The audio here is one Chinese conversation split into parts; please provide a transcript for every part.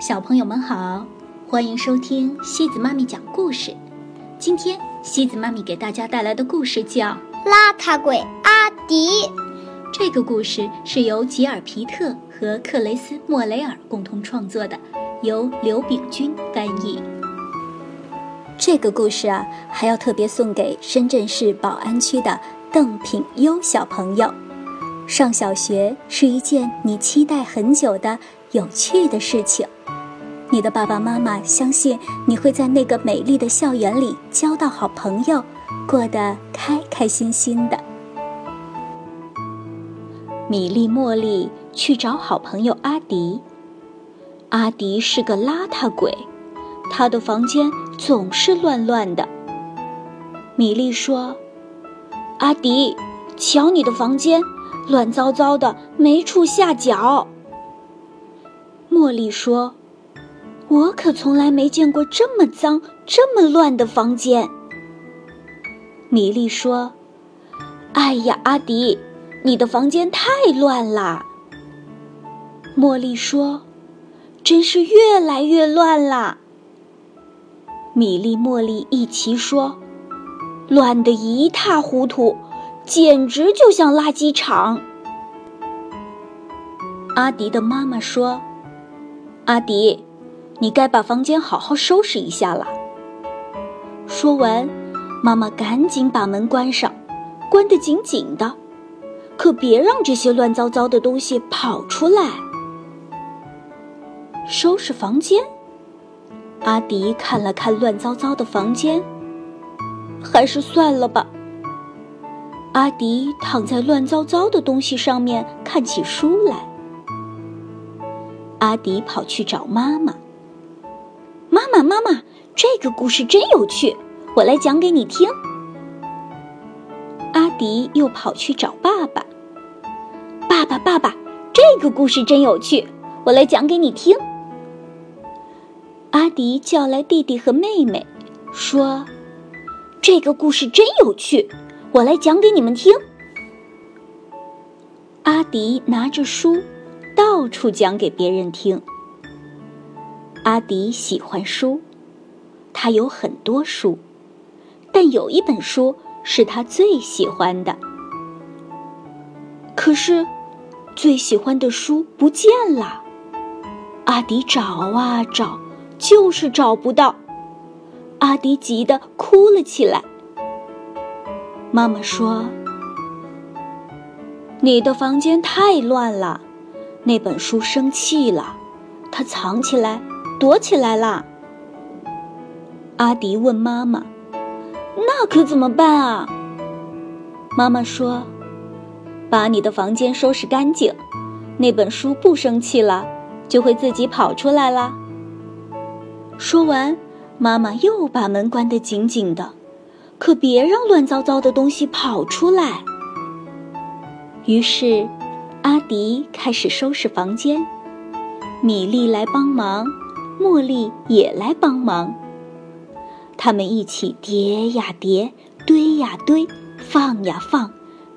小朋友们好，欢迎收听西子妈咪讲故事。今天西子妈咪给大家带来的故事叫《邋遢鬼阿迪》。这个故事是由吉尔皮特和克雷斯莫雷尔共同创作的，由刘炳军翻译。这个故事啊，还要特别送给深圳市宝安区的邓品优小朋友。上小学是一件你期待很久的有趣的事情，你的爸爸妈妈相信你会在那个美丽的校园里交到好朋友，过得开开心心的。米莉、茉莉去找好朋友阿迪。阿迪是个邋遢鬼，他的房间总是乱乱的。米莉说：“阿迪，瞧你的房间。”乱糟糟的，没处下脚。茉莉说：“我可从来没见过这么脏、这么乱的房间。”米莉说：“哎呀，阿迪，你的房间太乱了。”茉莉说：“真是越来越乱了。”米莉、茉莉一齐说：“乱得一塌糊涂。”简直就像垃圾场。阿迪的妈妈说：“阿迪，你该把房间好好收拾一下了。”说完，妈妈赶紧把门关上，关得紧紧的，可别让这些乱糟糟的东西跑出来。收拾房间，阿迪看了看乱糟糟的房间，还是算了吧。阿迪躺在乱糟糟的东西上面看起书来。阿迪跑去找妈妈：“妈妈，妈妈，这个故事真有趣，我来讲给你听。”阿迪又跑去找爸爸：“爸爸，爸爸，这个故事真有趣，我来讲给你听。”阿迪叫来弟弟和妹妹，说：“这个故事真有趣。”我来讲给你们听。阿迪拿着书，到处讲给别人听。阿迪喜欢书，他有很多书，但有一本书是他最喜欢的。可是，最喜欢的书不见了。阿迪找啊找，就是找不到。阿迪急得哭了起来。妈妈说：“你的房间太乱了，那本书生气了，它藏起来，躲起来了。”阿迪问妈妈：“那可怎么办啊？”妈妈说：“把你的房间收拾干净，那本书不生气了，就会自己跑出来了。”说完，妈妈又把门关得紧紧的。可别让乱糟糟的东西跑出来。于是，阿迪开始收拾房间，米莉来帮忙，茉莉也来帮忙。他们一起叠呀叠，堆呀堆，放呀放，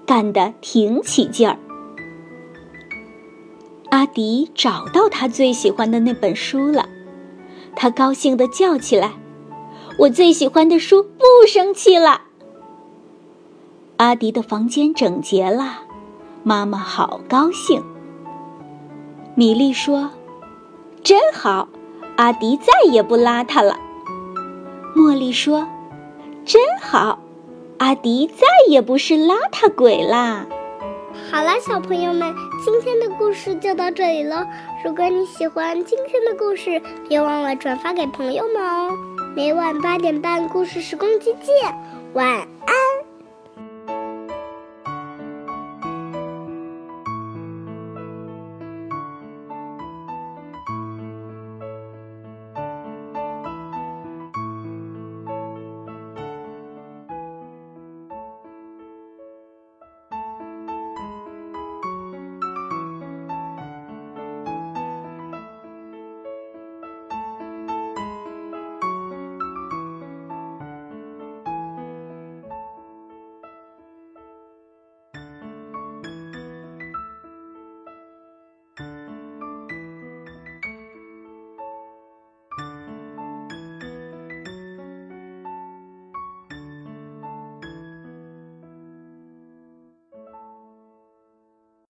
干得挺起劲儿。阿迪找到他最喜欢的那本书了，他高兴地叫起来。我最喜欢的书不生气了。阿迪的房间整洁了，妈妈好高兴。米莉说：“真好，阿迪再也不邋遢了。”茉莉说：“真好，阿迪再也不是邋遢鬼啦。”好啦，小朋友们，今天的故事就到这里了。如果你喜欢今天的故事，别忘了转发给朋友们哦。每晚八点半，故事时光机见，晚安。